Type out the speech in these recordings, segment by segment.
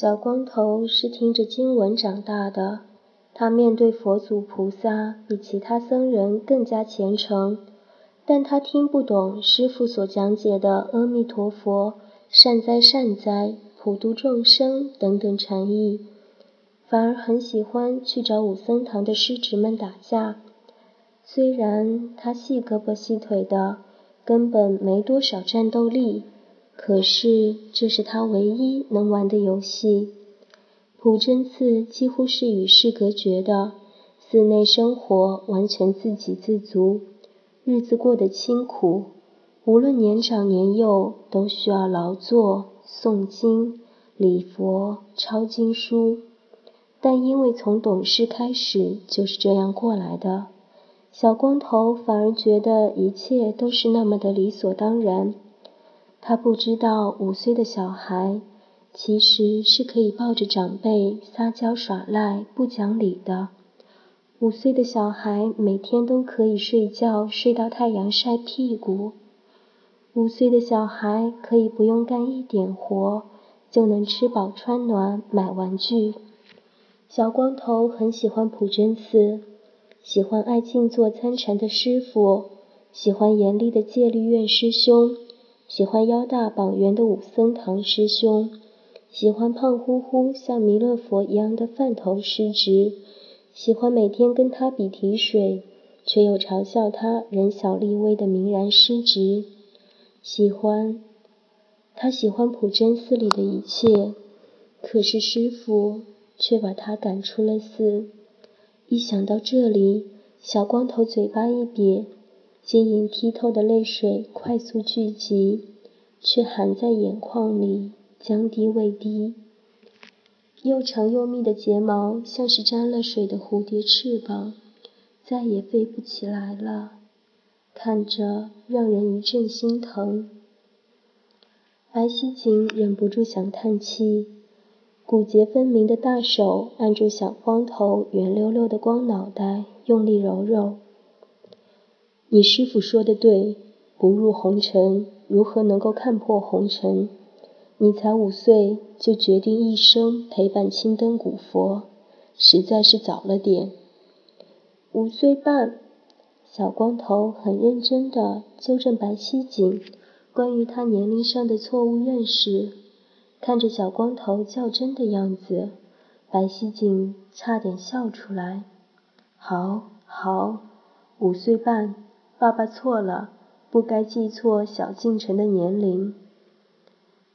小光头是听着经文长大的，他面对佛祖菩萨比其他僧人更加虔诚，但他听不懂师父所讲解的阿弥陀佛、善哉善哉、普度众生等等禅意，反而很喜欢去找武僧堂的师侄们打架。虽然他细胳膊细腿的，根本没多少战斗力。可是，这是他唯一能玩的游戏。普真寺几乎是与世隔绝的，寺内生活完全自给自足，日子过得清苦。无论年长年幼，都需要劳作、诵经、礼佛、抄经书。但因为从懂事开始就是这样过来的，小光头反而觉得一切都是那么的理所当然。他不知道，五岁的小孩其实是可以抱着长辈撒娇耍赖、不讲理的。五岁的小孩每天都可以睡觉睡到太阳晒屁股。五岁的小孩可以不用干一点活，就能吃饱穿暖、买玩具。小光头很喜欢普真寺，喜欢爱静坐参禅的师傅，喜欢严厉的戒律院师兄。喜欢腰大膀圆的武僧堂师兄，喜欢胖乎乎像弥勒佛一样的饭头师侄，喜欢每天跟他比提水，却又嘲笑他人小力微的明然师侄，喜欢他喜欢普真寺里的一切，可是师傅却把他赶出了寺。一想到这里，小光头嘴巴一瘪。晶莹剔透的泪水快速聚集，却含在眼眶里，将滴未滴。又长又密的睫毛像是沾了水的蝴蝶翅膀，再也飞不起来了，看着让人一阵心疼。白希锦忍不住想叹气，骨节分明的大手按住小光头圆溜溜的光脑袋，用力揉揉。你师傅说的对，不入红尘，如何能够看破红尘？你才五岁就决定一生陪伴青灯古佛，实在是早了点。五岁半，小光头很认真地纠正白西锦关于他年龄上的错误认识。看着小光头较真的样子，白西锦差点笑出来。好，好，五岁半。爸爸错了，不该记错小进城的年龄。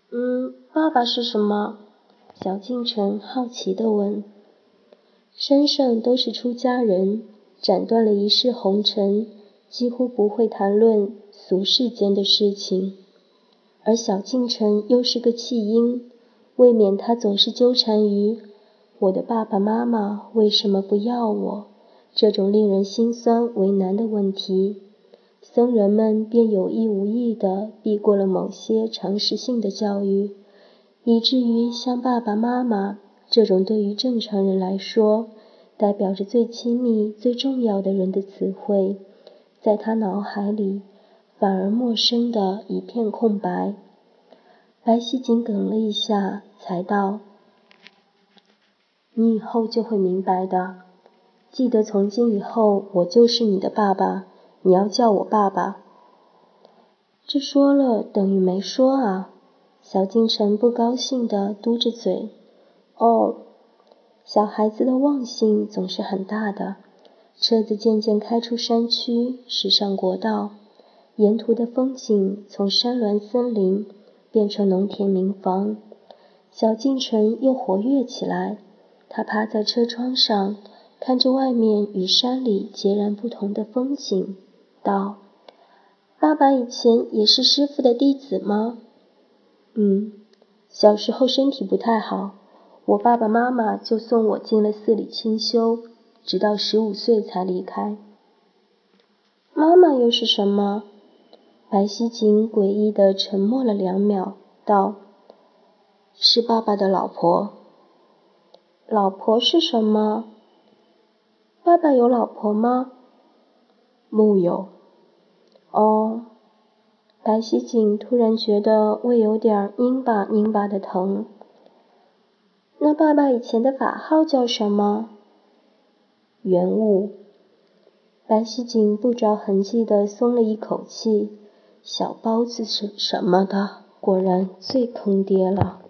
嗯，爸爸是什么？小进城好奇地问。山上都是出家人，斩断了一世红尘，几乎不会谈论俗世间的事情。而小进城又是个弃婴，未免他总是纠缠于我的爸爸妈妈为什么不要我这种令人心酸为难的问题。僧人们便有意无意地避过了某些常识性的教育，以至于像爸爸妈妈这种对于正常人来说代表着最亲密、最重要的人的词汇，在他脑海里反而陌生的一片空白。白希锦哽了一下，才道：“你以后就会明白的。记得从今以后，我就是你的爸爸。”你要叫我爸爸，这说了等于没说啊！小京城不高兴地嘟着嘴。哦，小孩子的忘性总是很大的。车子渐渐开出山区，驶上国道，沿途的风景从山峦森林变成农田民房。小进城又活跃起来，他趴在车窗上，看着外面与山里截然不同的风景。道：“爸爸以前也是师傅的弟子吗？”“嗯，小时候身体不太好，我爸爸妈妈就送我进了寺里清修，直到十五岁才离开。”“妈妈又是什么？”白希锦诡异的沉默了两秒，道：“是爸爸的老婆。”“老婆是什么？”“爸爸有老婆吗？”木有。哦，白希锦突然觉得胃有点拧巴拧巴的疼。那爸爸以前的法号叫什么？元悟。白希景不着痕迹地松了一口气。小包子是什么的，果然最坑爹了。